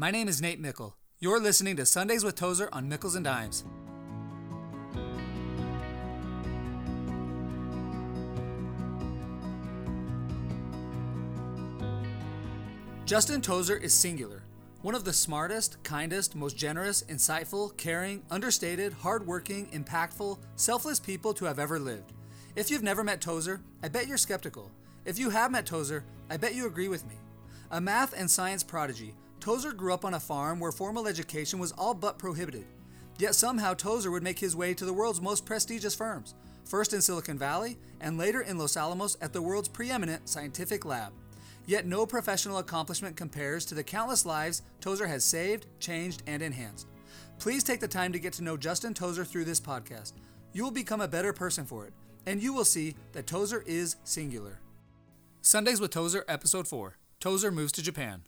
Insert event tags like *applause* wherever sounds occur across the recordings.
My name is Nate Meikle. You're listening to Sundays with Tozer on Meikles and Dimes. Justin Tozer is singular. One of the smartest, kindest, most generous, insightful, caring, understated, hardworking, impactful, selfless people to have ever lived. If you've never met Tozer, I bet you're skeptical. If you have met Tozer, I bet you agree with me. A math and science prodigy, Tozer grew up on a farm where formal education was all but prohibited. Yet somehow Tozer would make his way to the world's most prestigious firms, first in Silicon Valley and later in Los Alamos at the world's preeminent scientific lab. Yet no professional accomplishment compares to the countless lives Tozer has saved, changed, and enhanced. Please take the time to get to know Justin Tozer through this podcast. You will become a better person for it, and you will see that Tozer is singular. Sundays with Tozer, Episode 4 Tozer moves to Japan.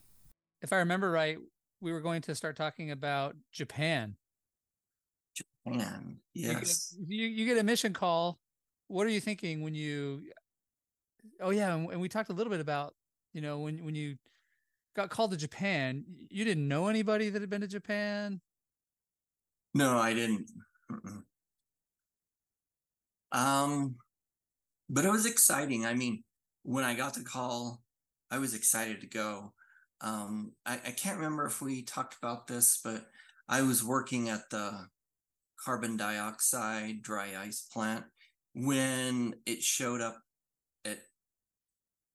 If I remember right, we were going to start talking about Japan. Japan, yes. You get, you, you get a mission call. What are you thinking when you? Oh yeah, and we talked a little bit about you know when when you got called to Japan. You didn't know anybody that had been to Japan. No, I didn't. Um, but it was exciting. I mean, when I got the call, I was excited to go. Um, I, I can't remember if we talked about this, but I was working at the carbon dioxide dry ice plant when it showed up at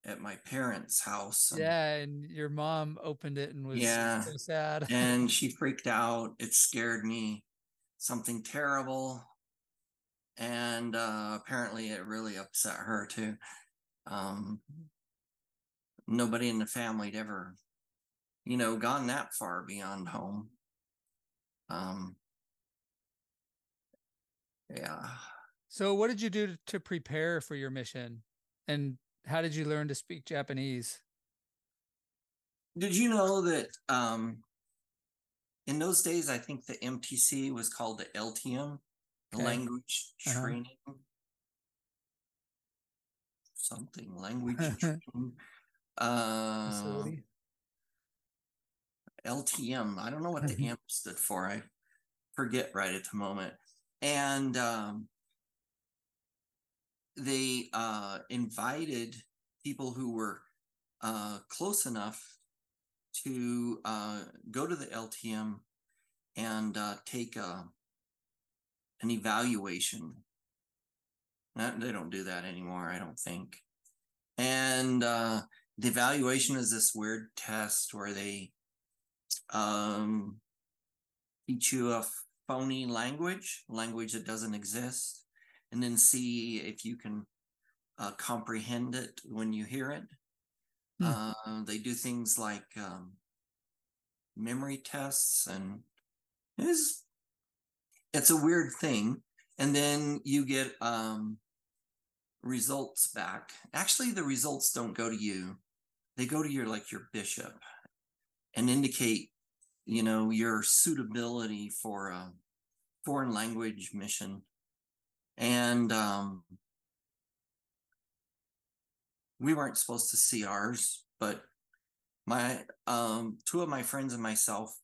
at my parents' house. And, yeah, and your mom opened it and was yeah, so sad. *laughs* and she freaked out. It scared me. Something terrible. And uh, apparently it really upset her too. Um, nobody in the family had ever, you know, gone that far beyond home. Um, yeah. So, what did you do to prepare for your mission? And how did you learn to speak Japanese? Did you know that um, in those days, I think the MTC was called the LTM, the okay. language uh-huh. training something *laughs* language training. Uh, LTM. I don't know what the mm-hmm. AMP stood for. I forget right at the moment. And um, they uh, invited people who were uh, close enough to uh, go to the LTM and uh, take a, uh, an evaluation. they don't do that anymore, I don't think. And uh, the evaluation is this weird test where they um, teach you a phony language, language that doesn't exist, and then see if you can uh, comprehend it when you hear it. Hmm. Uh, they do things like um, memory tests, and it's it's a weird thing. And then you get um, results back. Actually, the results don't go to you; they go to your like your bishop, and indicate, you know, your suitability for a foreign language mission. And um, we weren't supposed to see ours, but my um, two of my friends and myself,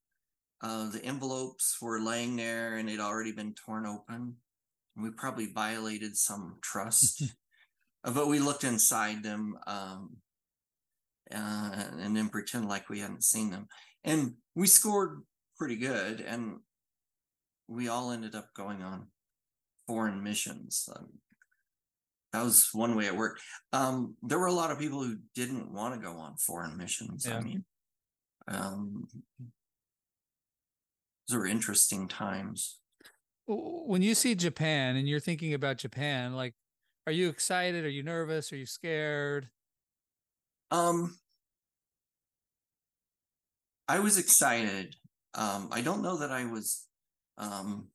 uh, the envelopes were laying there and they'd already been torn open. We probably violated some trust, *laughs* but we looked inside them um, uh, and then pretend like we hadn't seen them. And we scored pretty good, and we all ended up going on foreign missions. Um, that was one way it worked. Um, there were a lot of people who didn't want to go on foreign missions. Yeah. I mean, um, those are interesting times. When you see Japan and you're thinking about Japan, like, are you excited? Are you nervous? Are you scared? Um, I was excited. Um, I don't know that I was. Um,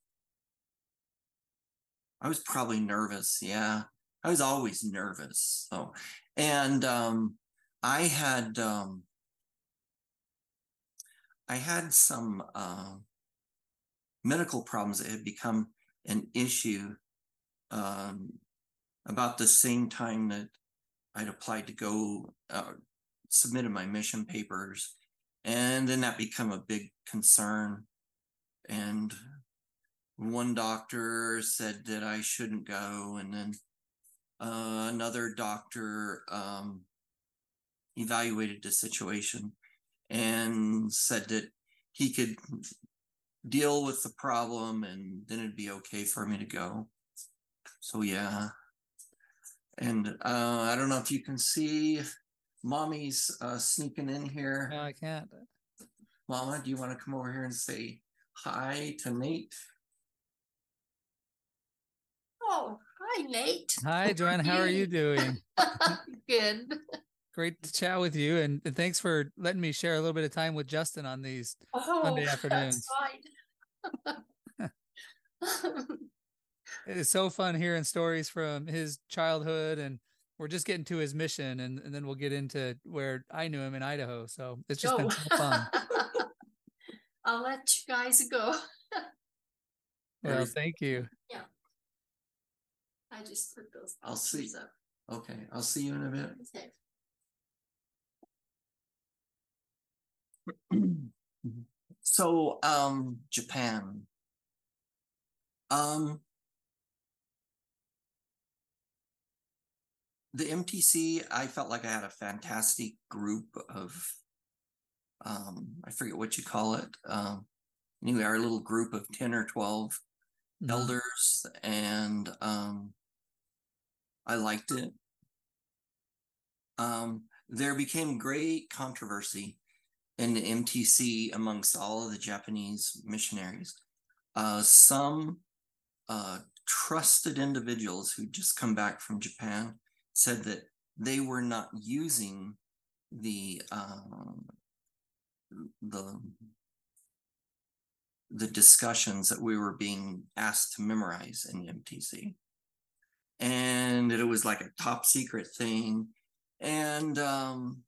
I was probably nervous. Yeah, I was always nervous. So, and um, I had um, I had some uh, medical problems that had become an issue um, about the same time that I'd applied to go uh, submitted my mission papers and then that became a big concern. And one doctor said that i shouldn't go and then uh, another doctor um, evaluated the situation and said that he could deal with the problem and then it'd be okay for me to go. So yeah. And uh, i don't know if you can see mommy's uh, sneaking in here No, I can't. mama do you want to come over here and say hi to nate Oh, hi, Nate. Hi, Joanne. How are you *laughs* doing? Good. Great to chat with you, and, and thanks for letting me share a little bit of time with Justin on these. Oh, Monday that's afternoons. fine. *laughs* It's so fun hearing stories from his childhood, and we're just getting to his mission, and, and then we'll get into where I knew him in Idaho. So it's just been so fun. *laughs* I'll let you guys go. *laughs* Well, thank you. Yeah. I just put those. I'll see. up. okay i'll see you in a bit Okay. *clears throat* so um japan um the mtc i felt like i had a fantastic group of um i forget what you call it um anyway our little group of 10 or 12 Mhm. elders and um i liked it um there became great controversy in the mtc amongst all of the japanese missionaries uh some uh trusted individuals who just come back from japan said that they were not using the um the the discussions that we were being asked to memorize in MTC. And it was like a top secret thing. And um,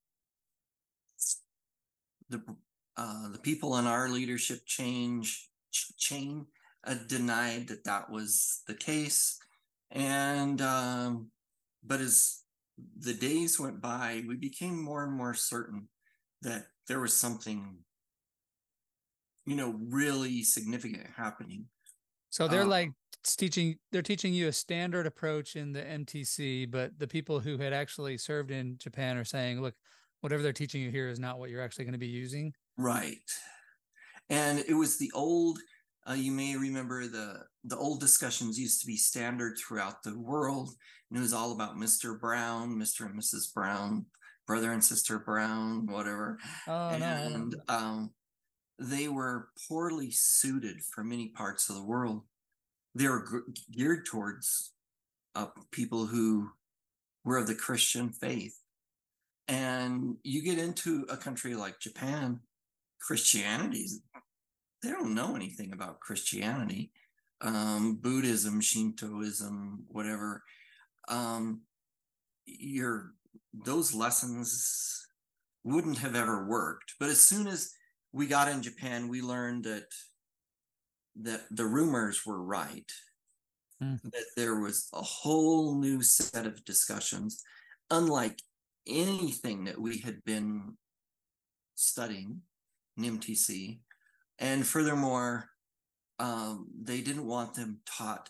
the uh, the people in our leadership change ch- chain uh, denied that that was the case. And um, but as the days went by, we became more and more certain that there was something you know really significant happening So they're Uh, like teaching. They're teaching you a standard approach in the MTC, but the people who had actually served in Japan are saying, "Look, whatever they're teaching you here is not what you're actually going to be using." right and it was the old uh, you may remember the the old discussions used to be standard throughout the world and it was all about mr brown mr and mrs brown brother and sister brown whatever Oh no! and um, they were poorly suited for many parts of the world. They were g- geared towards uh, people who were of the Christian faith. And you get into a country like Japan, Christianity, they don't know anything about Christianity, um, Buddhism, Shintoism, whatever. Um, your those lessons wouldn't have ever worked. But as soon as we got in Japan, we learned that that the rumors were right. Hmm. That there was a whole new set of discussions, unlike anything that we had been studying in MTC. And furthermore, um, they didn't want them taught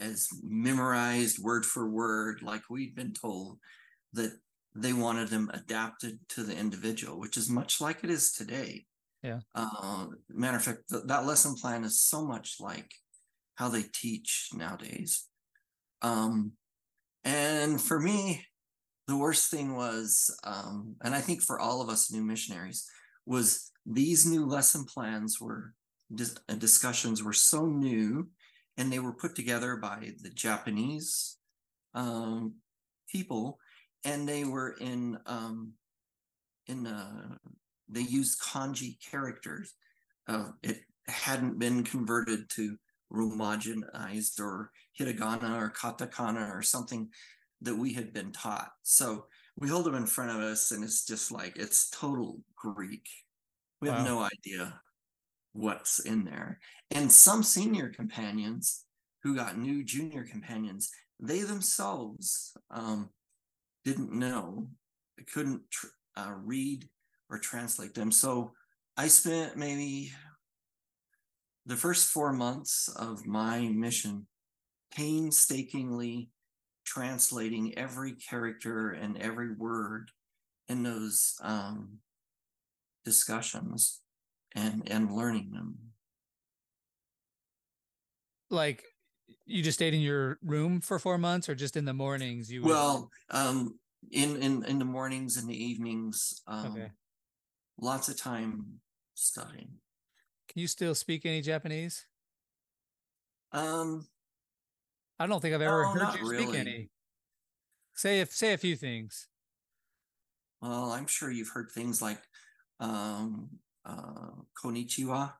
as memorized word for word, like we'd been told, that they wanted them adapted to the individual, which is much like it is today. Yeah. Uh, matter of fact, th- that lesson plan is so much like how they teach nowadays. Um, and for me, the worst thing was, um, and I think for all of us new missionaries, was these new lesson plans were dis- discussions were so new, and they were put together by the Japanese um, people, and they were in um, in uh, they used kanji characters. Uh, it hadn't been converted to Romanized or hiragana or katakana or something that we had been taught. So we hold them in front of us, and it's just like it's total Greek. We have Wow. no idea what's in there. And some senior companions who got new junior companions, they themselves um, didn't know, couldn't tr- uh, read or translate them. So I spent maybe the first four months of my mission painstakingly translating every character and every word in those um, discussions and and learning them. Like you just stayed in your room for four months, or just in the mornings? You would- Well, um, in in in the mornings and the evenings, um, okay. lots of time studying. Can you still speak any Japanese? Um, I don't think I've ever No, heard not you speak any. Say if say a few things. well, I'm sure you've heard things like um, uh, "konnichiwa"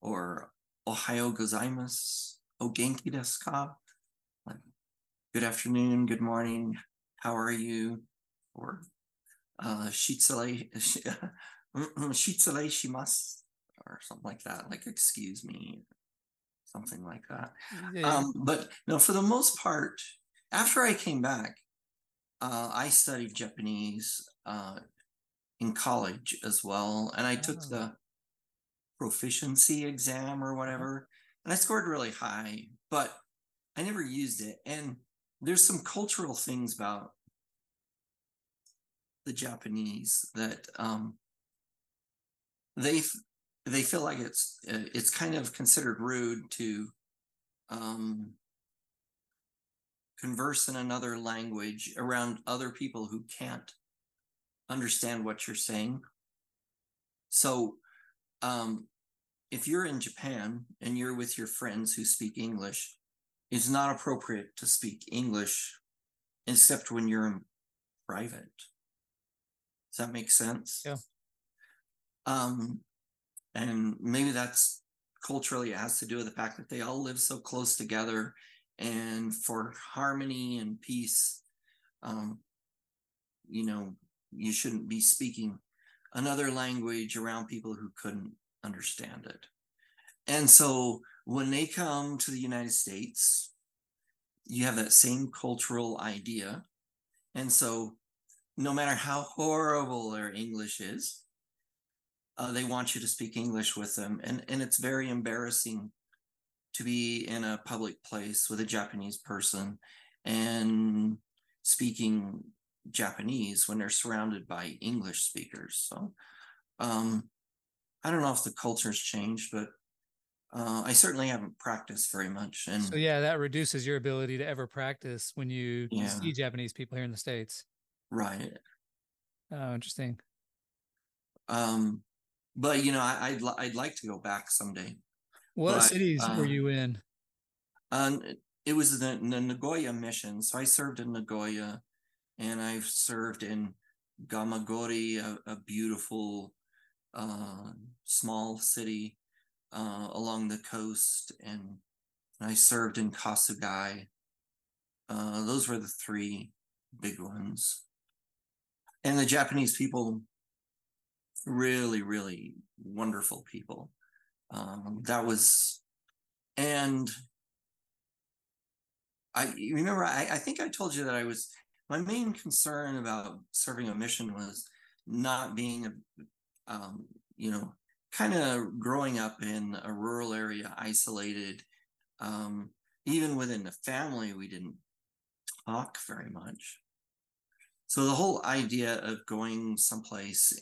or "ohayo gozaimasu," "o genki desu ka?" Like, good afternoon, good morning, how are you? Or uh, "shitsure *laughs* shitsure shimasu," or something like that. Like, excuse me, something like that. Yeah, Um, but no, for the most part, after I came back, uh, I studied Japanese uh, in college as well, and I took Oh. the proficiency exam or whatever, and I scored really high, but I never used it. And there's some cultural things about the Japanese that um, they they feel like it's uh, it's kind of considered rude to um, converse in another language around other people who can't understand what you're saying. So, um, if you're in Japan and you're with your friends who speak English, it's not appropriate to speak English except when you're in private. Does that make sense? Yeah. Um, and maybe that's culturally it has to do with the fact that they all live so close together and for harmony and peace um you know you shouldn't be speaking another language around people who couldn't understand it. And so when they come to the united states you have that same cultural idea. And so no matter how horrible their english is uh, they want you to speak english with them. And and it's very embarrassing to be in a public place with a Japanese person and speaking Japanese when they're surrounded by English speakers. So um, I don't know if the culture's changed, but uh, I certainly haven't practiced very much. And So yeah, that reduces your ability to ever practice when you Yeah. see Japanese people here in the states. right. Oh, interesting. Um, but you know, I, I'd li- I'd like to go back someday. What But, cities were um, you in? Um, it was the, the Nagoya mission. So I served in Nagoya and I've served in Gamagori, a, a beautiful uh, small city uh, along the coast. And I served in Kasugai. Uh, those were the three big ones. And the Japanese people, really, really wonderful people. Um, that was, and I remember I, I think I told you that I was my main concern about serving a mission was not being um, you know kind of growing up in a rural area isolated um, even within the family we didn't talk very much. So the whole idea of going someplace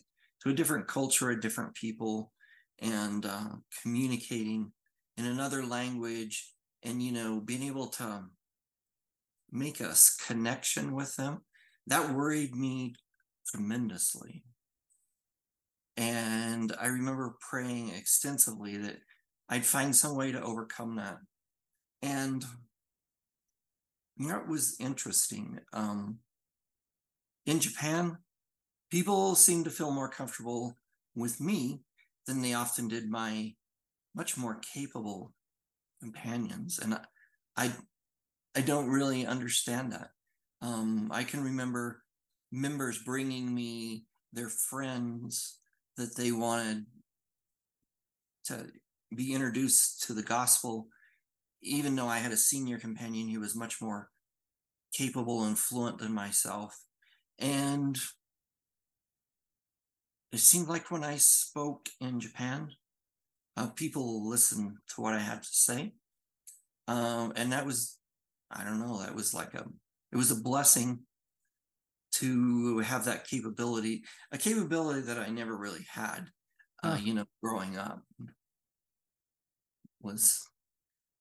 to a different culture a different people and uh, communicating in another language and you know being able to make a connection with them that worried me tremendously. And i remember praying extensively that i'd find some way to overcome that. And it was interesting um, in japan people seem to feel more comfortable with me than they often did my much more capable companions. And I- i i don't really understand that. Um i can remember members bringing me their friends that they wanted to be introduced to the gospel. Even though i had a senior companion who was much more capable and fluent than myself. And it seemed like when I spoke in Japan, uh, people listened to what I had to say. Um, and that was, I don't know, that was like a, it was a blessing to have that capability, a capability that I never really had, uh, you know, growing up was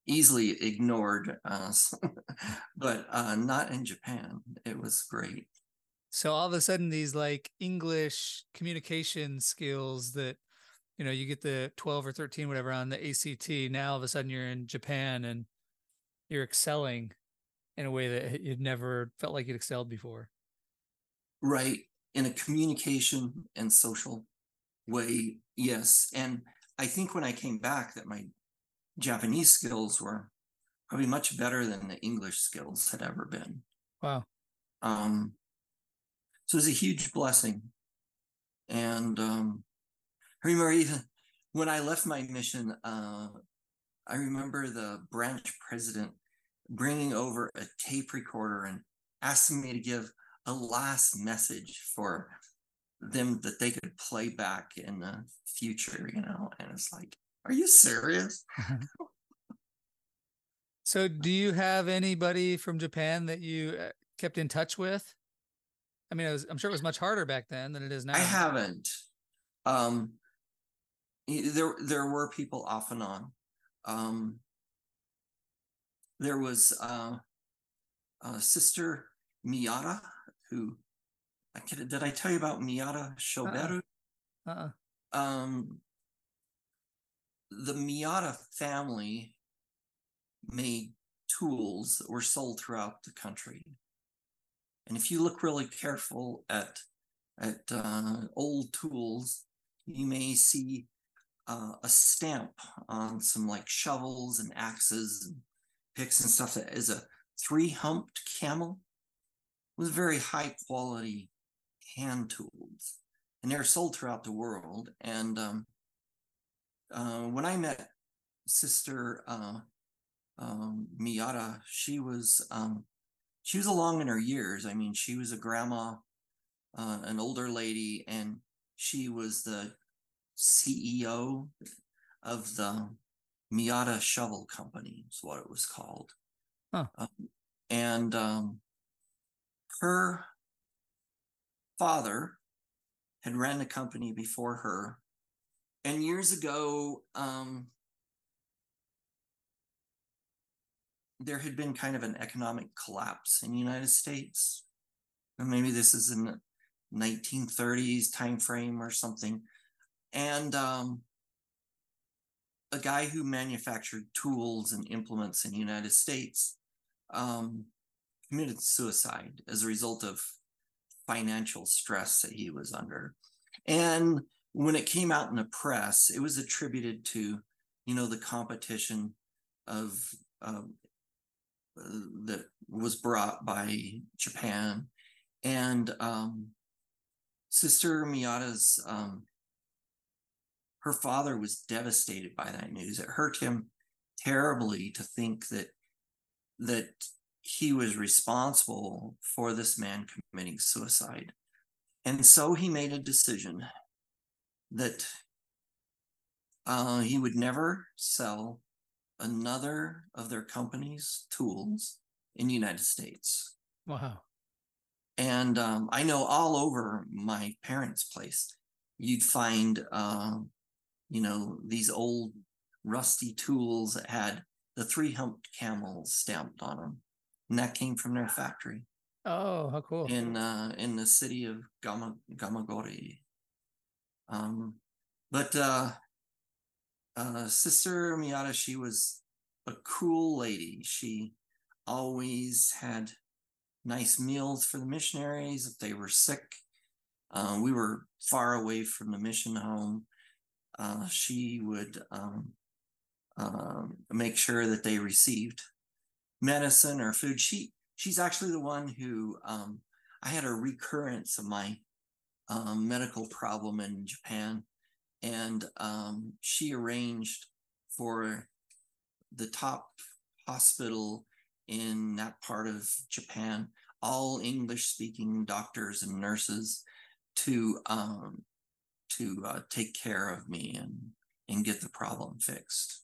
easily ignored, uh, *laughs* but uh, not in Japan. It was great. So all of a sudden, these like English communication skills that you know you get the 12 or 13 whatever on the ACT now all of a sudden you're in Japan and you're excelling in a way that you'd never felt like you'd excelled before. Right. In a communication and social way yes. And I think when I came back that my Japanese skills were probably much better than the English skills had ever been. Wow. Um so it was a huge blessing. And um I remember even when I left my mission, uh, I remember the branch president bringing over a tape recorder and asking me to give a last message for them that they could play back in the future, you know. And it's like, are you serious? *laughs* *laughs* so, do you have anybody from Japan that you uh, kept in touch with? I mean, was, I'm sure it was much harder back then than it is now. I haven't. Um, there there were people off and on. Um, there was uh, uh, Sister Miyata, who I did I tell you about Miyata Shoberu? Uh-uh. uh-uh. Um, the Miyata family made tools that were sold throughout the country. And if you look really careful at at uh, old tools, you may see uh, a stamp on some like shovels and axes and picks and stuff that is a three humped camel with very high quality hand tools. And they're sold throughout the world. And um, uh, when I met Sister uh, um, Miyata, she was um, she was along in her years. I mean, she was a grandma, uh, an older lady, and she was the CEO of the Miyata Shovel Company, is what it was called. Huh. Um, and um, her father had ran the company before her. And years ago, um, there had been kind of an economic collapse in the United States. And maybe this is in the 1930s time frame or something and um, a guy who manufactured tools and implements in the United States um, committed suicide as a result of financial stress that he was under. And when it came out in the press, it was attributed to, you know, the competition of uh, that was brought by Japan. And um, Sister Miyata's um, her father was devastated by that news. It hurt him terribly to think that that he was responsible for this man committing suicide. And so he made a decision that uh, he would never sell another of their company's tools in the United States. Wow. And um, I know all over my parents' place, you'd find uh, you know, these old rusty tools that had the three humped camels stamped on them. And that came from their factory. Oh, how cool. In uh in the city of Gama Gamagori. Um but uh uh Sister Miyata, she was a cool lady. She always had nice meals for the missionaries if they were sick. Uh, we were far away from the mission home uh, she would um, uh, make sure that they received medicine or food. She she's actually the one who um, I had a recurrence of my um, medical problem in Japan, and um, she arranged for the top hospital in that part of Japan, all English speaking doctors and nurses to um, to uh, take care of me and and get the problem fixed.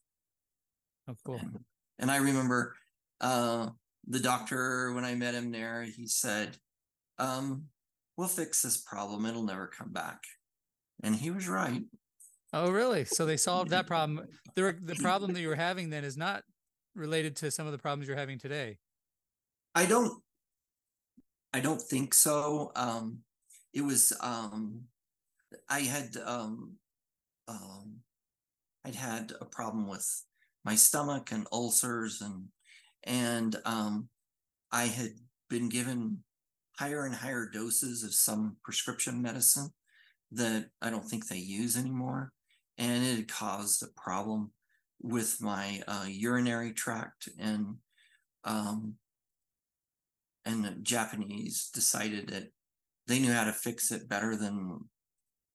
Oh, cool. And, and I remember uh, the doctor when I met him there. He said, um, "We'll fix this problem. It'll never come back," and he was right. Oh, really? So they solved that problem. The the *laughs* problem that you were having then is not related to some of the problems you're having today. I don't I don't think so. Um it was um I had um um I'd had a problem with my stomach and ulcers and and um I had been given higher and higher doses of some prescription medicine that I don't think they use anymore. And it had caused a problem with my uh, urinary tract and um, and the Japanese decided that they knew how to fix it better than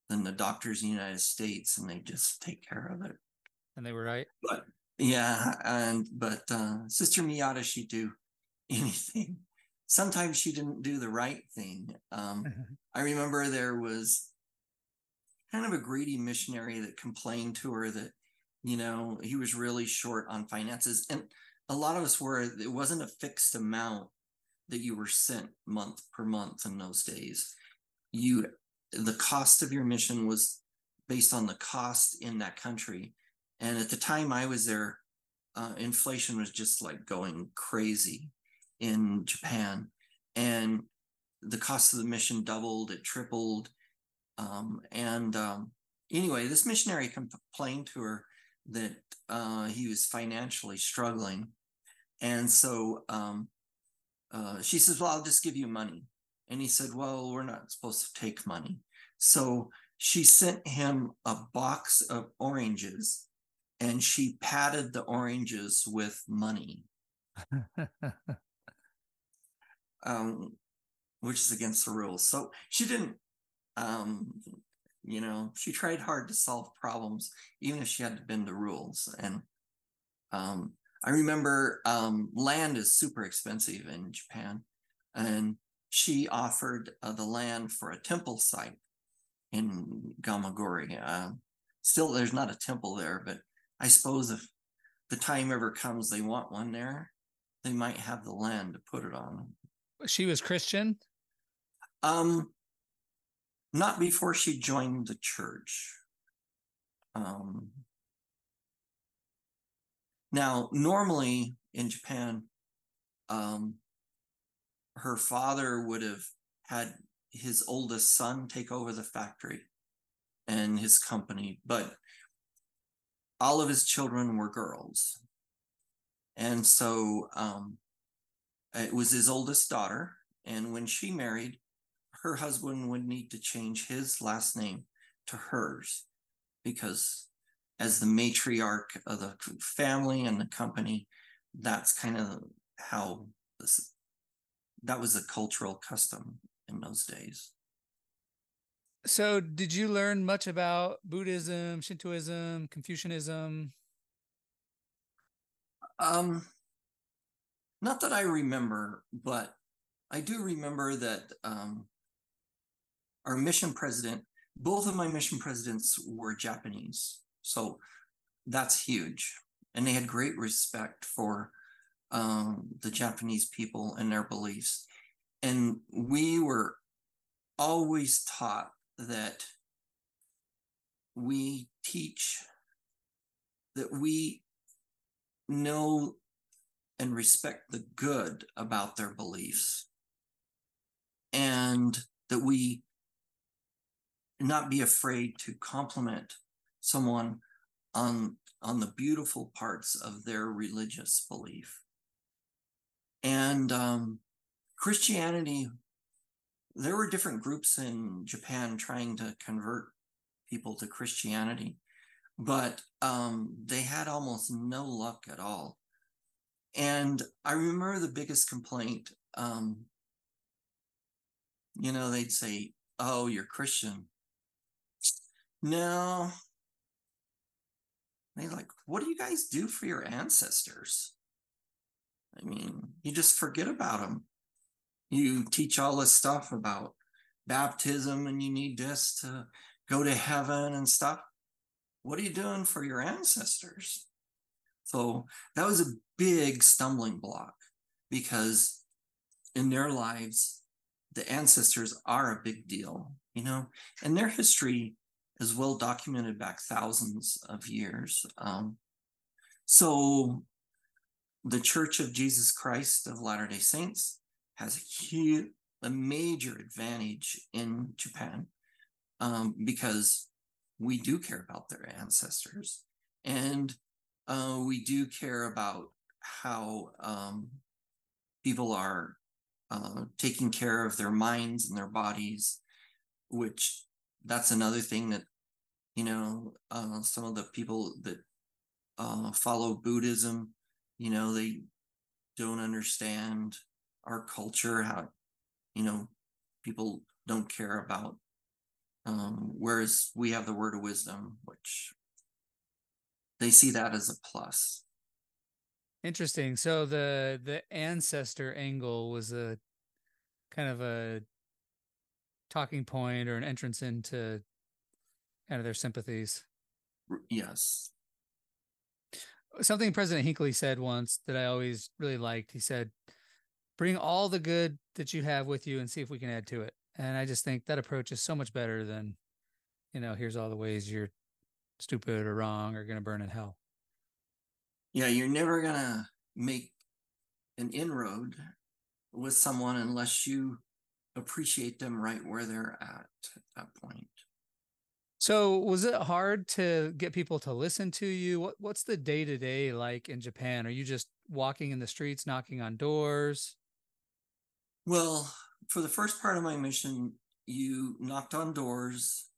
than the doctors in the United States, and they just take care of it. And they were right. But yeah, and but uh, Sister Miyata, she do *laughs* anything. Sometimes she didn't do the right thing. Um, I remember there was kind of a greedy missionary that complained to her that you know he was really short on finances and a lot of us were it wasn't a fixed amount that you were sent month per month in those days you the cost of your mission was based on the cost in that country and at the time i was there uh, inflation was just like going crazy in japan and the cost of the mission doubled it tripled um, and um, anyway, this missionary complained to her that uh, he was financially struggling. And so um, uh, she says, Well, I'll just give you money. And he said, Well, we're not supposed to take money. So she sent him a box of oranges and she padded the oranges with money. *laughs* um, which is against the rules. So she didn't um, you know, she tried hard to solve problems, even if she had to bend the rules. And um, I remember um, land is super expensive in Japan, and she offered uh, the land for a temple site in Gamagori. Uh, still, there's not a temple there, but I suppose if the time ever comes they want one there, they might have the land to put it on. She was Christian. Um, not before she joined the church. Um, now, normally in Japan, um, her father would have had his oldest son take over the factory and his company, but all of his children were girls. And so um, it was his oldest daughter. And when she married, her husband would need to change his last name to hers because as the matriarch of the family and the company that's kind of how this that was a cultural custom in those days so did you learn much about buddhism shintoism confucianism um not that i remember but i do remember that um our mission president, both of my mission presidents were Japanese. So that's huge. And they had great respect for um, the Japanese people and their beliefs. And we were always taught that we teach, that we know and respect the good about their beliefs, and that we not be afraid to compliment someone on on the beautiful parts of their religious belief and um, christianity there were different groups in japan trying to convert people to christianity but um, they had almost no luck at all and i remember the biggest complaint um, you know they'd say oh you're christian no. They like, what do you guys do for your ancestors? I mean, you just forget about them. You teach all this stuff about baptism and you need this to go to heaven and stuff. What are you doing for your ancestors? So that was a big stumbling block because in their lives, the ancestors are a big deal, you know, and their history is well documented back thousands of years. Um, so the Church of Jesus Christ of Latter day Saints has a huge, a major advantage in Japan um, because we do care about their ancestors and uh, we do care about how um, people are uh, taking care of their minds and their bodies, which that's another thing that, you know, uh, some of the people that uh, follow Buddhism, you know, they don't understand our culture, how, you know, people don't care about. Um, whereas we have the word of wisdom, which they see that as a plus. Interesting. So the the ancestor angle was a kind of a talking point or an entrance into kind of their sympathies. Yes. Something President Hinckley said once that I always really liked. He said, "Bring all the good that you have with you and see if we can add to it." And I just think that approach is so much better than, you know, here's all the ways you're stupid or wrong or going to burn in hell. Yeah, you're never going to make an inroad with someone unless you appreciate them right where they're at at that point. So, was it hard to get people to listen to you? What what's the day-to-day like in Japan? Are you just walking in the streets, knocking on doors? Well, for the first part of my mission, you knocked on doors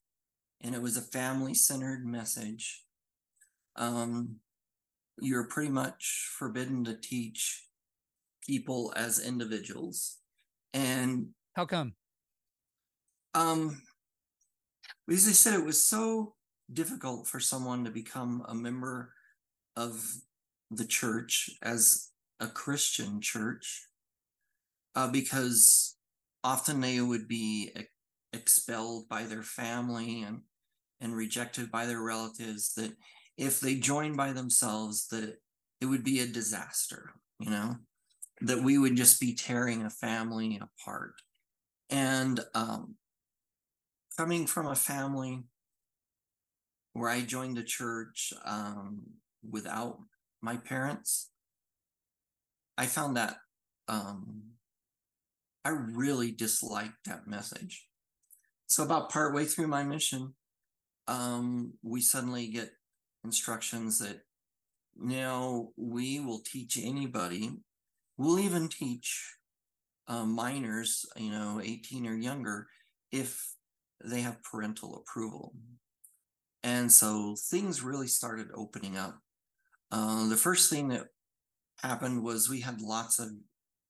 and it was a family-centered message. Um, you're pretty much forbidden to teach people as individuals. And how come? Um, as I said, it was so difficult for someone to become a member of the church as a Christian church uh, because often they would be ex- expelled by their family and and rejected by their relatives that if they joined by themselves that it, it would be a disaster you know? That we would just be tearing a family apart. And um, coming from a family where I joined the church um, without my parents, I found that um, I really disliked that message. So, about partway through my mission, um, we suddenly get instructions that now we will teach anybody, we'll even teach uh, minors, you know, 18 or younger, if they have parental approval. And so things really started opening up. Uh, the first thing that happened was we had lots of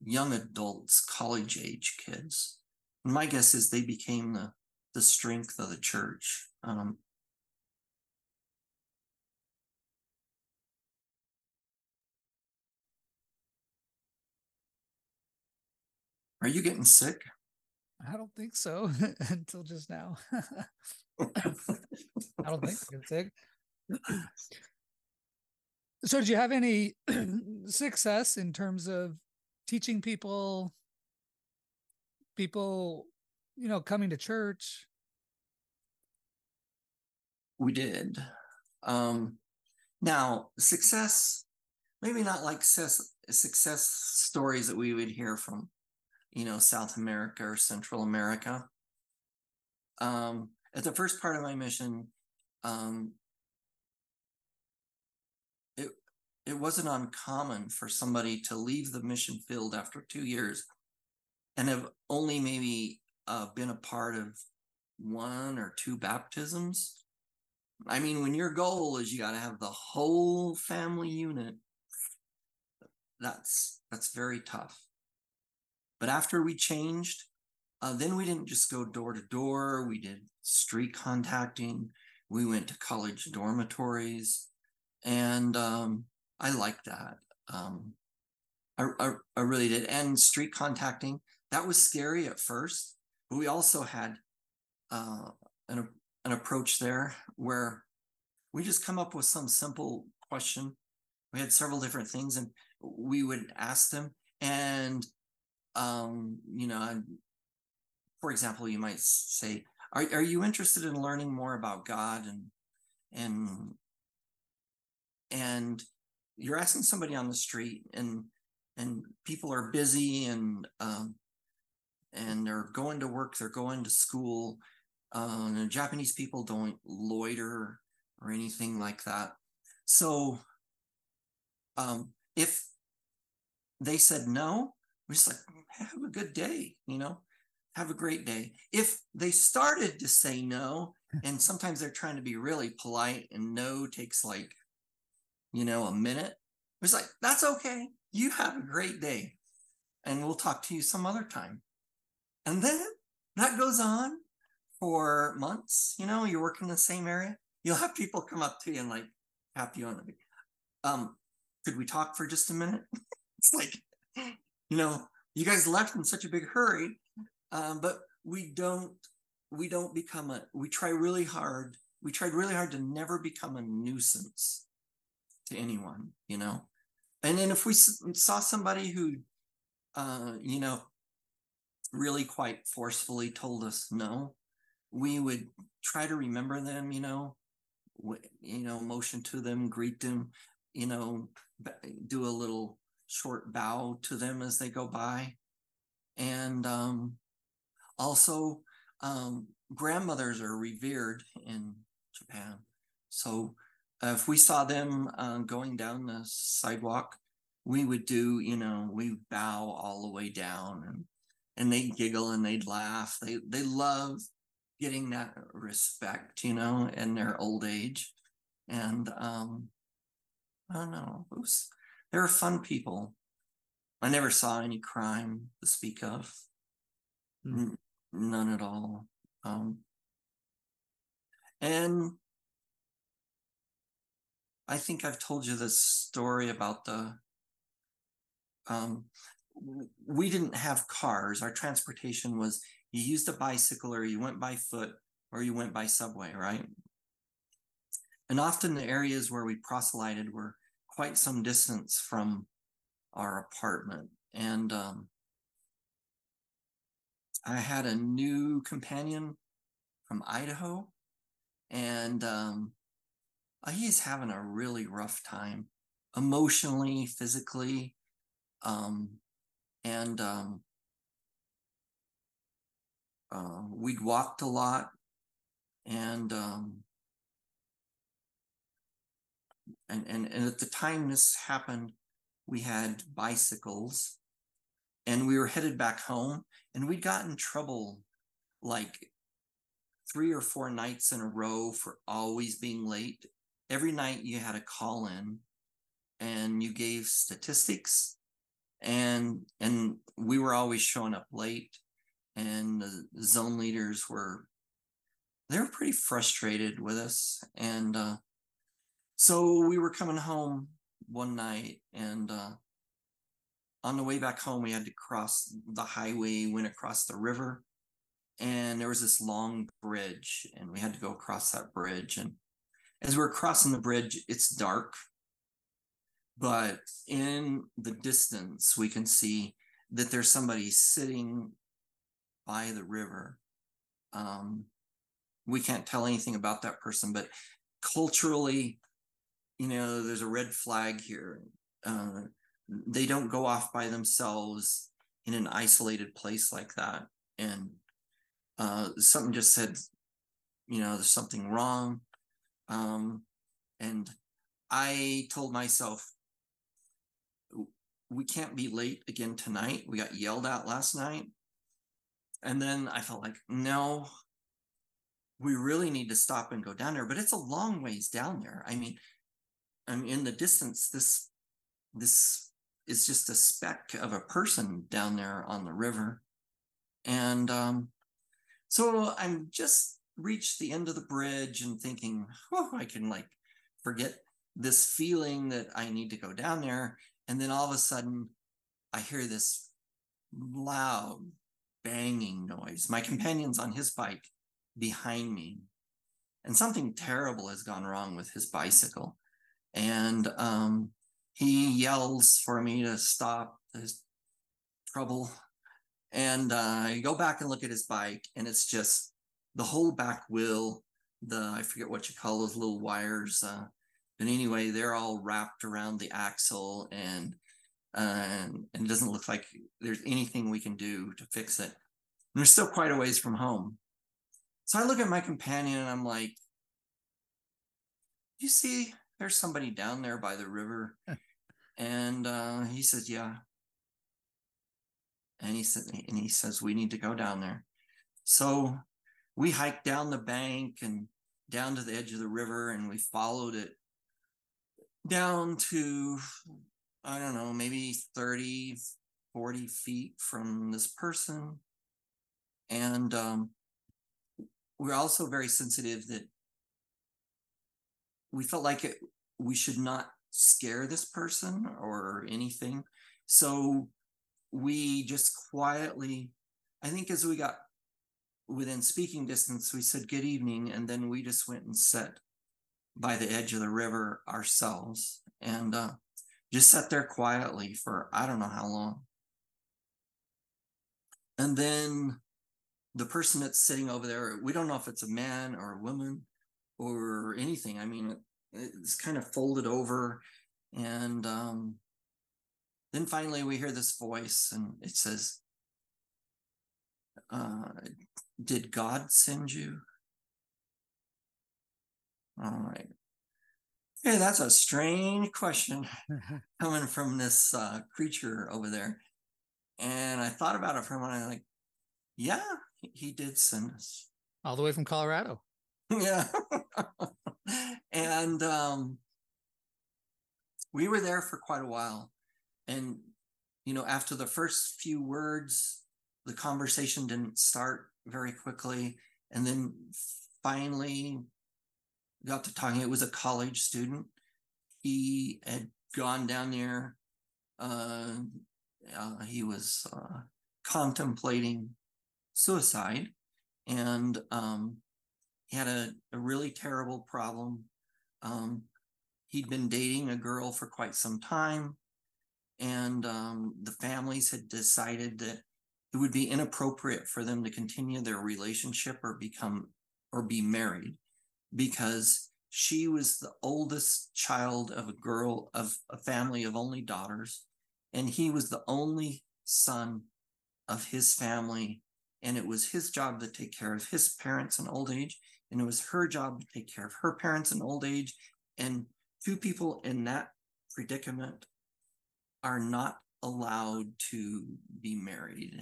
young adults, college age kids. And my guess is they became the, the strength of the church. Um, Are you getting sick? I don't think so *laughs* until just now. *laughs* I don't think I'm. So, did you have any *clears throat* success in terms of teaching people, people, you know, coming to church? We did. Um, now, success, maybe not like success, success stories that we would hear from you know, South America or Central America. Um, at the first part of my mission, um, it it wasn't uncommon for somebody to leave the mission field after two years and have only maybe uh, been a part of one or two baptisms. I mean, when your goal is you got to have the whole family unit, that's that's very tough. But after we changed, uh, then we didn't just go door to door. We did street contacting. We went to college dormitories, and um, I liked that. Um, I, I, I really did. And street contacting that was scary at first, but we also had uh, an an approach there where we just come up with some simple question. We had several different things, and we would ask them, and um, you know, for example, you might say, "Are are you interested in learning more about God?" and and and you're asking somebody on the street, and and people are busy and um, and they're going to work, they're going to school. Uh, Japanese people don't loiter or anything like that. So um, if they said no, we're just like, have a good day, you know, have a great day. If they started to say no, and sometimes they're trying to be really polite, and no takes like, you know, a minute, it's like, that's okay. You have a great day. And we'll talk to you some other time. And then that goes on for months. You know, you're working in the same area. You'll have people come up to you and like tap you on the um, could we talk for just a minute? *laughs* it's like, you know, you guys left in such a big hurry. Um, but we don't we don't become a we try really hard. We tried really hard to never become a nuisance to anyone, you know. And then if we saw somebody who uh, you know, really quite forcefully told us no, we would try to remember them, you know, you know, motion to them, greet them, you know, do a little short bow to them as they go by. And um, also, um, grandmothers are revered in Japan. So uh, if we saw them uh, going down the sidewalk, we would do, you know, we bow all the way down and and they giggle and they'd laugh. They they love getting that respect, you know, in their old age. And um, I don't know, it was, they were fun people. I never saw any crime to speak of, mm. none at all. Um, and I think I've told you this story about the um, we didn't have cars. Our transportation was you used a bicycle or you went by foot or you went by subway, right? And often the areas where we proselyted were quite some distance from our apartment. And um, I had a new companion from Idaho, and um, he's having a really rough time emotionally, physically. Um, and um, uh, we'd walked a lot and um, and, and and at the time this happened we had bicycles and we were headed back home and we'd gotten trouble like three or four nights in a row for always being late. Every night you had a call in and you gave statistics and and we were always showing up late and the zone leaders were they were pretty frustrated with us and uh, so we were coming home one night and uh, on the way back home we had to cross the highway went across the river and there was this long bridge and we had to go across that bridge and as we we're crossing the bridge it's dark but in the distance we can see that there's somebody sitting by the river um, we can't tell anything about that person but culturally you know there's a red flag here uh, they don't go off by themselves in an isolated place like that and uh, something just said you know there's something wrong um, and i told myself we can't be late again tonight. We got yelled at last night. And then I felt like, no, we really need to stop and go down there. But it's a long ways down there. I mean, I'm in the distance. This this is just a speck of a person down there on the river. And um, so I'm just reached the end of the bridge and thinking, oh, I can like forget this feeling that I need to go down there. And then all of a sudden, I hear this loud banging noise. My companion's on his bike behind me. and something terrible has gone wrong with his bicycle. And um, he yells for me to stop his trouble. And uh, I go back and look at his bike, and it's just the whole back wheel, the I forget what you call those little wires. Uh, but anyway, they're all wrapped around the axle, and uh, and it doesn't look like there's anything we can do to fix it. And we're still quite a ways from home. So I look at my companion and I'm like, you see, there's somebody down there by the river. *laughs* and uh, he says, yeah. And he said, and he says, we need to go down there. So we hiked down the bank and down to the edge of the river and we followed it down to, I don't know, maybe 30, 40 feet from this person. And um, we're also very sensitive that we felt like it, we should not scare this person or anything. So we just quietly, I think as we got within speaking distance, we said good evening, and then we just went and sat by the edge of the river ourselves and uh, just sat there quietly for I don't know how long. And then the person that's sitting over there, we don't know if it's a man or a woman or anything. I mean, it's kind of folded over. And um, then finally we hear this voice and it says, uh, Did God send you? All right. Hey, that's a strange question *laughs* *laughs* coming from this uh, creature over there. And I thought about it for a minute. Like, yeah, he did send us. All the way from Colorado. *laughs* yeah. *laughs* and um, we were there for quite a while. And, you know, after the first few words, the conversation didn't start very quickly. And then finally got to talking. It was a college student. He had gone down there. Uh, uh, he was uh, contemplating suicide and um, he had a, a really terrible problem. Um, he'd been dating a girl for quite some time, and um, the families had decided that it would be inappropriate for them to continue their relationship or become or be married because she was the oldest child of a girl of a family of only daughters and he was the only son of his family and it was his job to take care of his parents in old age and it was her job to take care of her parents in old age and two people in that predicament are not allowed to be married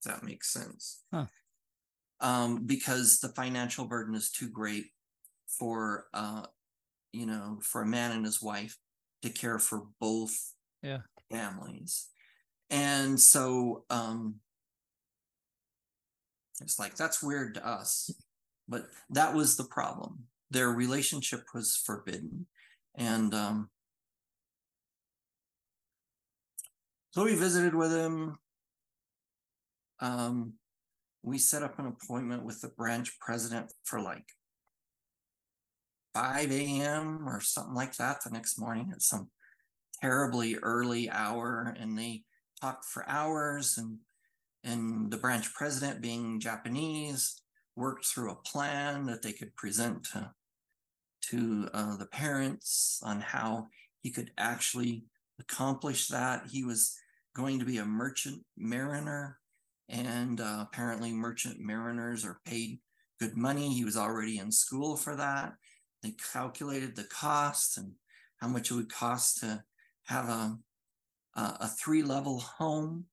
if that makes sense. Huh. um, because the financial burden is too great for uh, you know for a man and his wife to care for both yeah. families. And so um it's like that's weird to us but that was the problem. Their relationship was forbidden. And um so we visited with him. Um we set up an appointment with the branch president for like 5 a.m or something like that the next morning at some terribly early hour. And they talked for hours and and the branch president being japanese worked through a plan that they could present to to uh, the parents on how he could actually accomplish that. He was going to be a merchant mariner and uh, apparently merchant mariners are paid good money. He was already in school for that. They calculated the cost and how much it would cost to have a, a, a three level home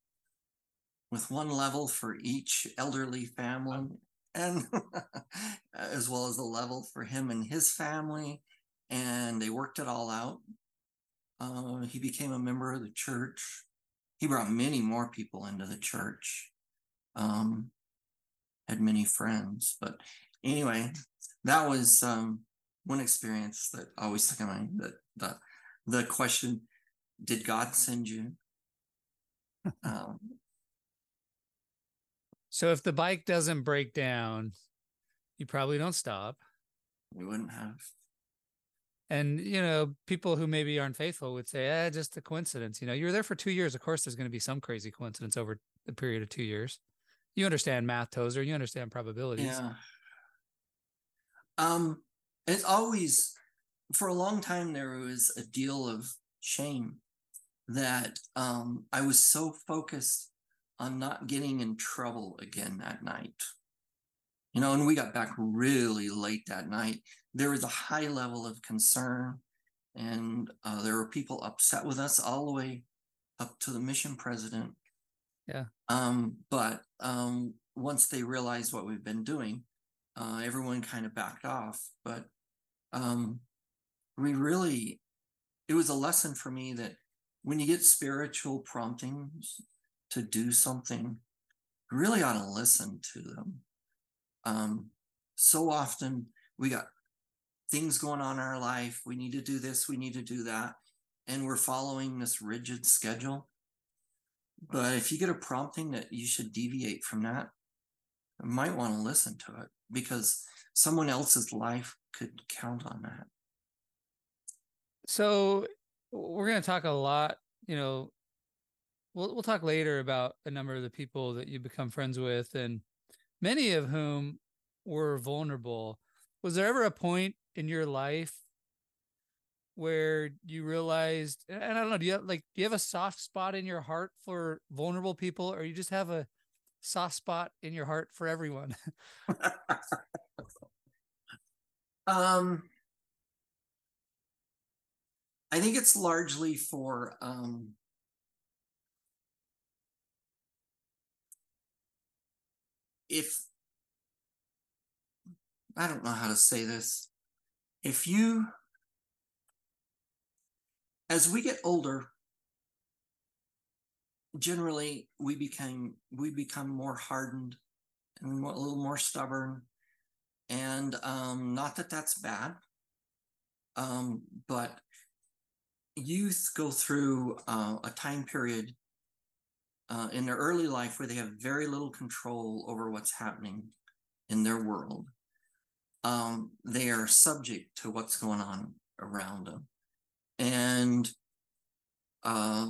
with one level for each elderly family and *laughs* as well as the level for him and his family and they worked it all out uh, he became a member of the church he brought many more people into the church um, had many friends but anyway that was um, one experience that always stuck in my mind that the the question did God send you? *laughs* um, so if the bike doesn't break down, you probably don't stop. we wouldn't have. And you know, people who maybe aren't faithful would say, "Eh, just a coincidence." You know, you were there for two years. Of course, there's going to be some crazy coincidence over the period of two years. You understand math, Tozer. You understand probabilities. Yeah. Um, it's always for a long time there was a deal of shame that um I was so focused on not getting in trouble again that night. You know, and we got back really late that night. There was a high level of concern, and uh, there were people upset with us all the way up to the mission president. Yeah. Um, but um, once they realized what we've been doing, uh, everyone kind of backed off. But um, we really, it was a lesson for me that when you get spiritual promptings to do something, really ought to listen to them. Um, so often we got things going on in our life. We need to do this, we need to do that. And we're following this rigid schedule. But if you get a prompting that you should deviate from that, you might want to listen to it because someone else's life could count on that. So we're going to talk a lot, you know, we'll we'll talk later about a number of the people that you become friends with and many of whom were vulnerable. Was there ever a point in your life where you realized and I don't know, do you have like do you have a soft spot in your heart for vulnerable people or you just have a soft spot in your heart for everyone? *laughs* um I think it's largely for um if I don't know how to say this. If you, as we get older, generally we become we become more hardened and a little more stubborn, and um, not that that's bad, um, but youth go through uh, a time period uh, in their early life where they have very little control over what's happening in their world. Um, they are subject to what's going on around them. And uh,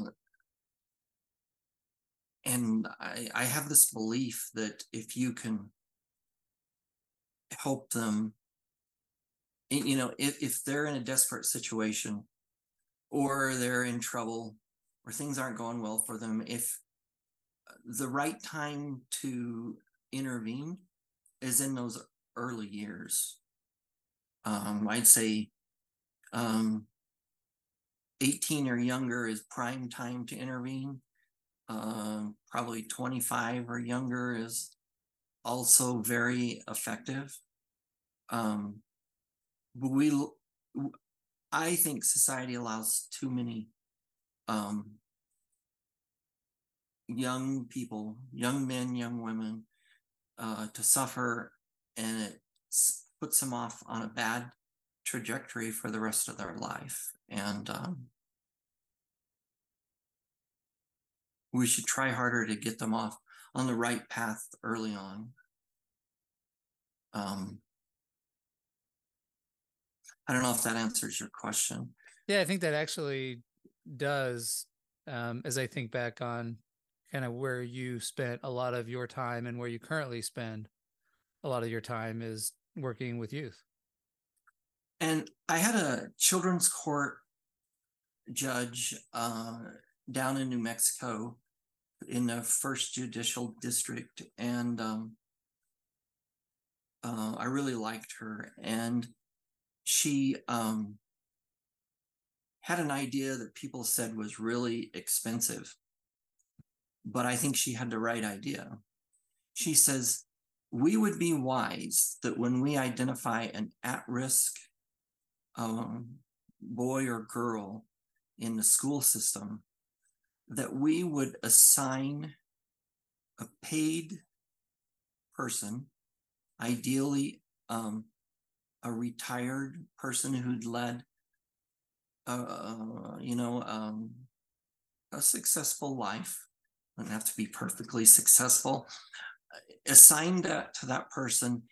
and I, I have this belief that if you can help them, you know, if, if they're in a desperate situation or they're in trouble or things aren't going well for them, if the right time to intervene is in those early years. Um, I'd say um, 18 or younger is prime time to intervene. Uh, probably 25 or younger is also very effective. Um, but we, I think society allows too many um, young people, young men, young women, uh, to suffer, and it puts them off on a bad trajectory for the rest of their life. And um, we should try harder to get them off on the right path early on. Um, I don't know if that answers your question. Yeah, I think that actually does. Um, as I think back on kind of where you spent a lot of your time and where you currently spend a lot of your time is working with youth. And I had a children's court judge uh, down in New Mexico in the first judicial district, and um, uh, I really liked her. And she um, had an idea that people said was really expensive but I think she had the right idea. She says, We would be wise that when we identify an at risk um, boy or girl in the school system, that we would assign a paid person, ideally um, a retired person who'd led, uh, you know, um, a successful life, doesn't have to be perfectly successful. Assign that to that person,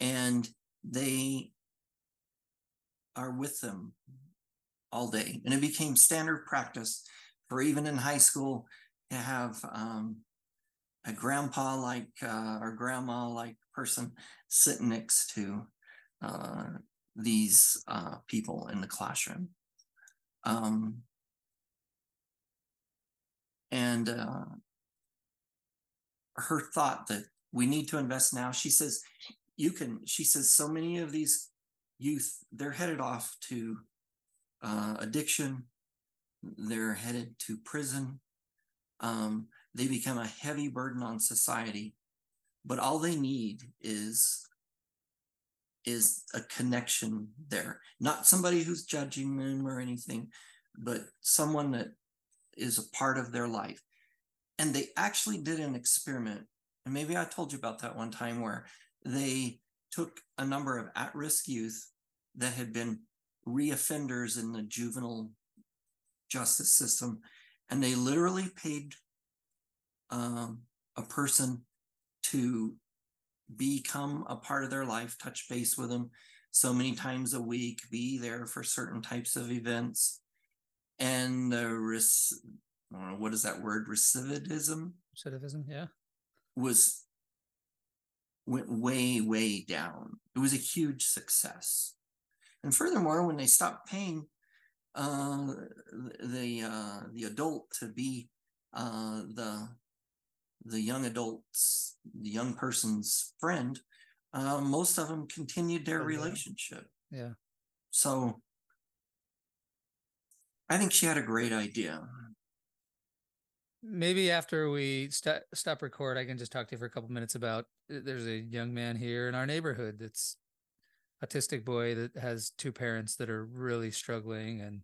and they are with them all day. And it became standard practice for even in high school to have um, a grandpa like uh, or grandma like person sitting next to uh, these uh, people in the classroom. Um, and uh, her thought that we need to invest now, she says, you can, she says, so many of these youth, they're headed off to uh, addiction, they're headed to prison. Um, they become a heavy burden on society, but all they need is is a connection there, not somebody who's judging them or anything, but someone that is a part of their life. And they actually did an experiment, and maybe I told you about that one time where they took a number of at-risk youth that had been reoffenders in the juvenile justice system, and they literally paid um, a person to become a part of their life, touch base with them so many times a week, be there for certain types of events. And the res- what is that word? Recidivism? Recidivism, yeah. Was went way, way down. It was a huge success. And furthermore, when they stopped paying uh, the uh, the adult to be uh, the the young adults, the young person's friend, uh, most of them continued their Oh, yeah. relationship. Yeah. So I think she had a great idea. Maybe after we st- stop record, I can just talk to you for a couple minutes about uh, there's a young man here in our neighborhood that's autistic boy that has two parents that are really struggling and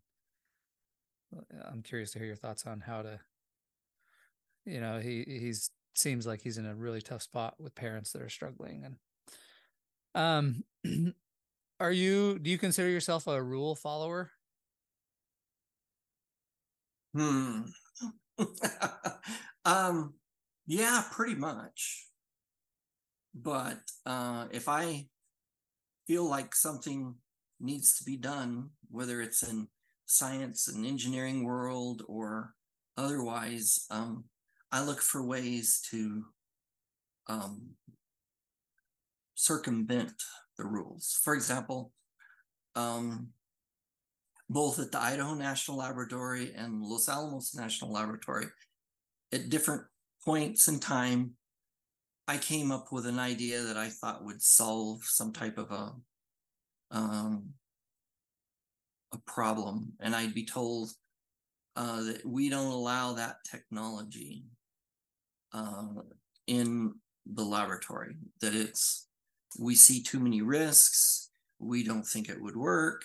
uh, I'm curious to hear your thoughts on how to you know, he he's seems like he's in a really tough spot with parents that are struggling and um *clears throat* are you do you consider yourself a rule follower? Hmm. *laughs* um, yeah, pretty much. But uh, if I feel like something needs to be done, whether it's in science and engineering world or otherwise, um, I look for ways to um, circumvent the rules. For example, um, both at the Idaho National Laboratory and Los Alamos National Laboratory, at different points in time, I came up with an idea that I thought would solve some type of a um, a problem, and I'd be told uh, that we don't allow that technology uh, in the laboratory. That it's we see too many risks. We don't think it would work,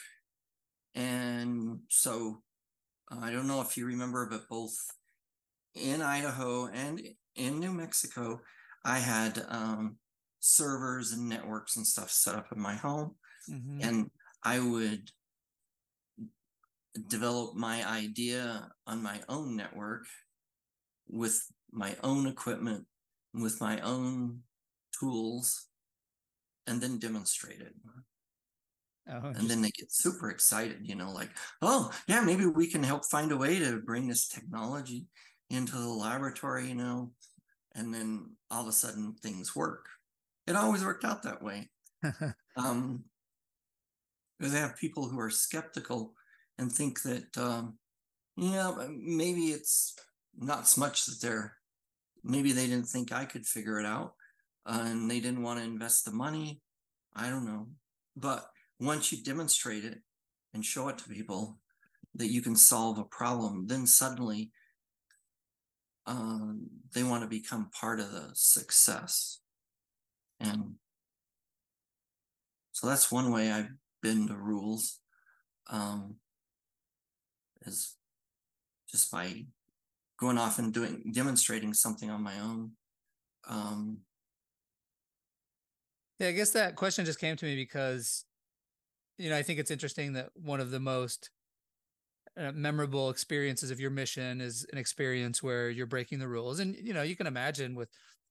and so I don't know if you remember, but both in Idaho and in New Mexico, I had um, servers and networks and stuff set up in my home, Mhm. and I would develop my idea on my own network with my own equipment, with my own tools, and then demonstrate it. Oh, And then they get super excited, you know, like, oh, yeah, maybe we can help find a way to bring this technology into the laboratory, you know, and then all of a sudden things work. It always worked out that way. *laughs* Um, because I have people who are skeptical and think that, um, yeah, maybe it's not so much that they're, maybe they didn't think I could figure it out uh, and they didn't want to invest the money. I don't know. But once you demonstrate it and show it to people that you can solve a problem, then suddenly um, they want to become part of the success. And so that's one way I've been to rules, um, is just by going off and doing demonstrating something on my own. Um, Yeah, I guess that question just came to me because, you know, I think it's interesting that one of the most uh, memorable experiences of your mission is an experience where you're breaking the rules. And, you know, you can imagine with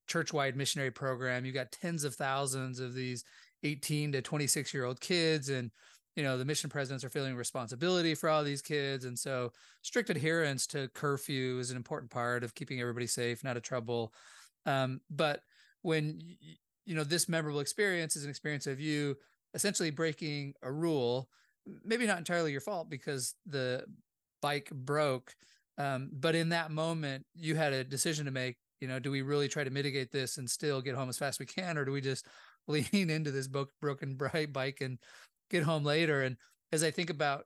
church-wide missionary program, you've got tens of thousands of these 18 to 26 year old kids and you know the mission presidents are feeling responsibility for all these kids and so strict adherence to curfew is an important part of keeping everybody safe not a trouble um, but when you know this memorable experience is an experience of you essentially breaking a rule maybe not entirely your fault because the bike broke um, but in that moment you had a decision to make you know do we really try to mitigate this and still get home as fast as we can or do we just *laughs* lean into this broken bike and get home later. And as I think about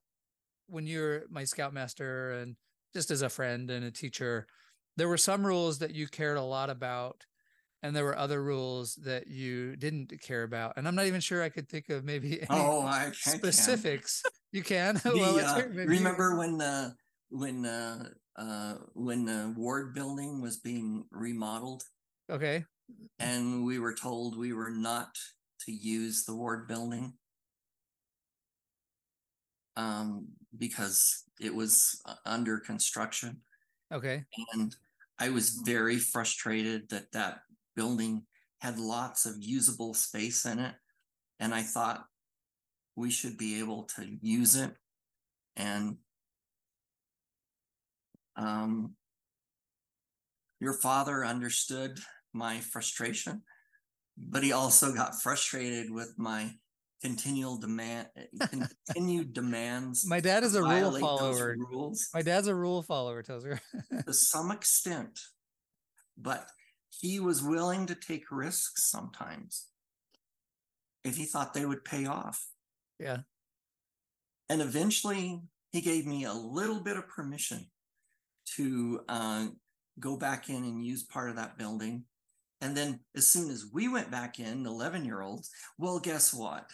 when you're my scoutmaster and just as a friend and a teacher, there were some rules that you cared a lot about and there were other rules that you didn't care about. And I'm not even sure I could think of maybe *laughs* oh, I specifics. Can. You can. *laughs* The, well, uh, remember when the when uh, uh, when the ward building was being remodeled? Okay. And we were told we were not to use the ward building um, because it was uh, under construction. Okay. And I was very frustrated that that building had lots of usable space in it. And I thought we should be able to use it. And um, your father understood my frustration, but he also got frustrated with my continual demand continued demands *laughs* my dad is a rule follower rules my dad's a rule follower tozer *laughs* to some extent but he was willing to take risks sometimes if he thought they would pay off. Yeah. And eventually he gave me a little bit of permission to uh, go back in and use part of that building. And then as soon as we went back in 11 year olds well guess what?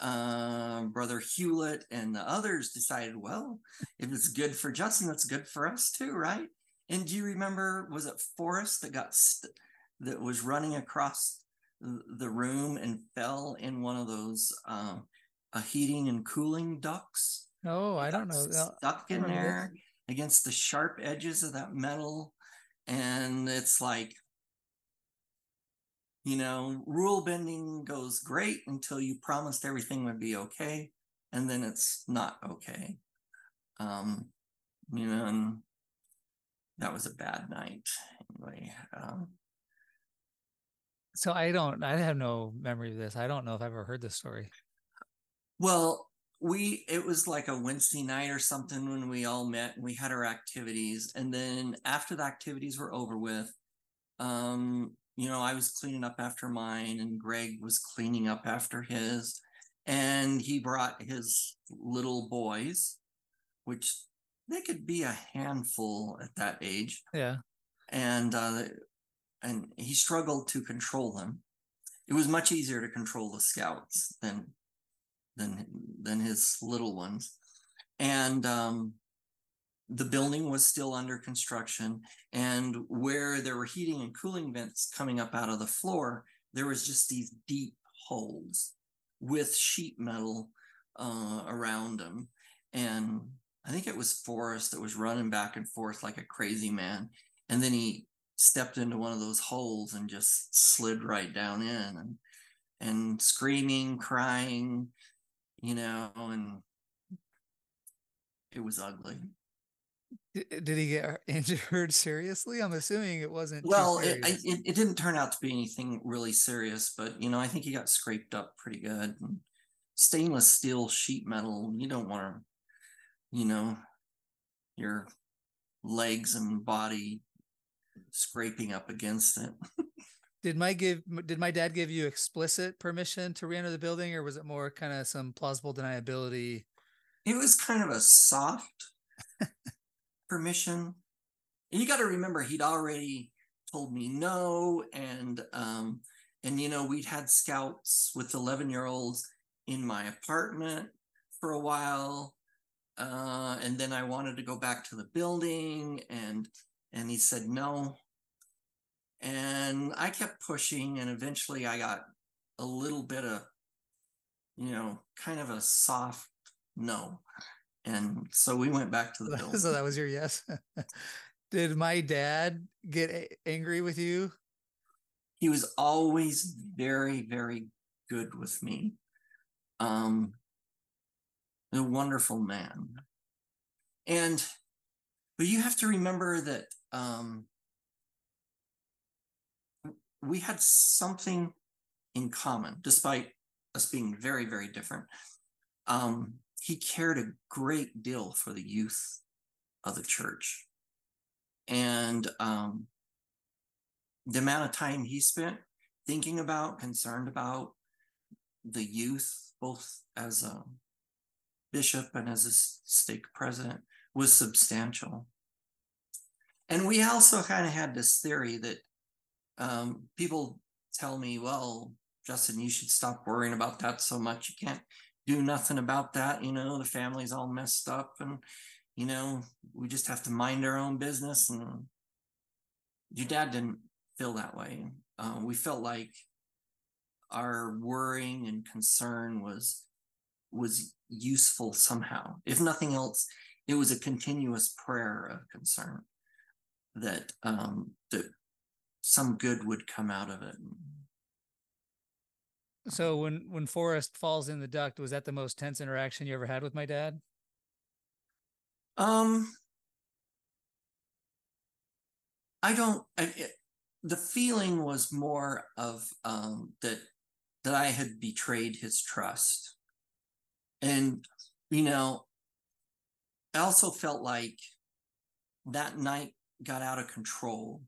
Uh, brother Hewlett and the others decided, well, if it's good for Justin, it's good for us too, right? And do you remember, was it Forrest that got st- that was running across the room and fell in one of those um, a heating and cooling ducts? Oh, I don't know. Stuck in there against the sharp edges of that metal, and it's like you know, rule bending goes great until you promised everything would be okay, and then it's not okay. Um, you know, and that was a bad night anyway. Um, so I don't, I have no memory of this. I don't know if I've ever heard this story. Well, we it was like a Wednesday night or something when we all met and we had our activities, and then after the activities were over with, um, you know, I was cleaning up after mine and Greg was cleaning up after his. And he brought his little boys, which they could be a handful at that age. Yeah. And uh, and he struggled to control them. It was much easier to control the scouts than than than his little ones. And um, the building was still under construction and where there were heating and cooling vents coming up out of the floor there was just these deep holes with sheet metal uh, around them and i think it was forrest that was running back and forth like a crazy man and then he stepped into one of those holes and just slid right down in and and screaming crying you know and it was ugly did he get *laughs* injured seriously? I'm assuming it wasn't. Well, it, it, it didn't turn out to be anything really serious, but you know, I think he got scraped up pretty good. And stainless steel sheet metal, you don't want to, you know, your legs and body scraping up against it. *laughs* did my give did my dad give you explicit permission to re-enter the building, or was it more kind of some plausible deniability? It was kind of a soft *laughs* permission. And you got to remember, he'd already told me no, and um, and you know we'd had scouts with eleven year olds in my apartment for a while, uh, and then I wanted to go back to the building, and and he said no, and I kept pushing, and eventually I got a little bit of, you know, kind of a soft no. And so we went back to the *laughs* building. so that was your yes. *laughs* Did my dad get a- angry with you? He was always very, very good with me. Um, a wonderful man. And but you have to remember that um, we had something in common, despite us being very, very different. Um, he cared a great deal for the youth of the church. And um, the amount of time he spent thinking about, concerned about the youth, both as a bishop and as a stake president, was substantial. And we also kind of had this theory that um, people tell me, well, Justin, you should stop worrying about that so much. You can't do nothing about that. You know, the family's all messed up and, you know, we just have to mind our own business. And your dad didn't feel that way. Uh, we felt like our worrying and concern was was useful somehow. If nothing else, it was a continuous prayer of concern that um, that some good would come out of it. So when when Forrest falls in the duct, was that the most tense interaction you ever had with my dad? Um, I don't. I, it, the feeling was more of um, that that I had betrayed his trust, and you know, I also felt like that night got out of control.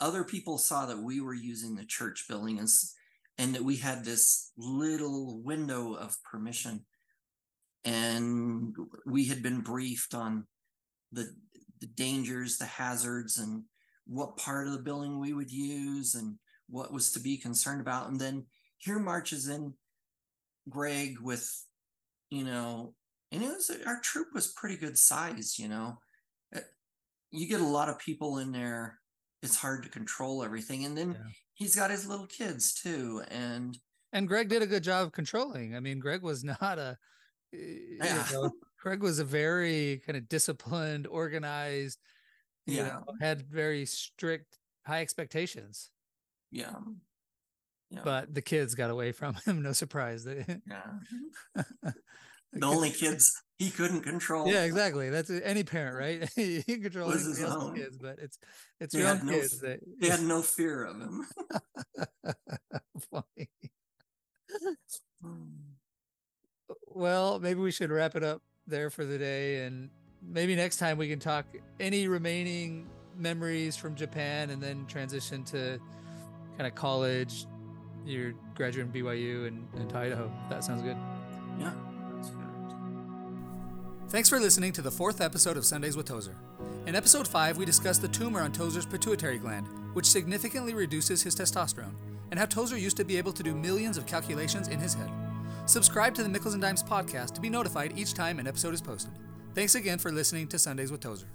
Other people saw that we were using the church building and and that we had this little window of permission and we had been briefed on the the dangers the hazards and what part of the building we would use and what was to be concerned about and then here marches in greg with you know and it was our troop was pretty good size you know? Eh, you get a lot of people in there it's hard to control everything and then yeah. he's got his little kids too and and greg did a good job of controlling. I mean greg was *laughs* not a yeah. You know, greg was a very kind of disciplined organized yeah. know, had very strict high expectations. Yeah yeah. But the kids got away from *laughs* him. No surprise. *laughs* yeah. the only kids he couldn't control. Yeah, exactly. That's any parent, right? *laughs* he can control his own kids, but it's it's they your own no, kids that they had no fear of him. Funny. Hmm. well, maybe we should wrap it up there for the day, and maybe next time we can talk any remaining memories from Japan, and then transition to kind of college. You're graduating BYU and, and Idaho. That sounds good. Yeah. Thanks for listening to the fourth episode of Sundays with Tozer. In episode 5, we discussed the tumor on Tozer's pituitary gland, which significantly reduces his testosterone, and how Tozer used to be able to do millions of calculations in his head. Subscribe to the Meikles and Dimes podcast to be notified each time an episode is posted. Thanks again for listening to Sundays with Tozer.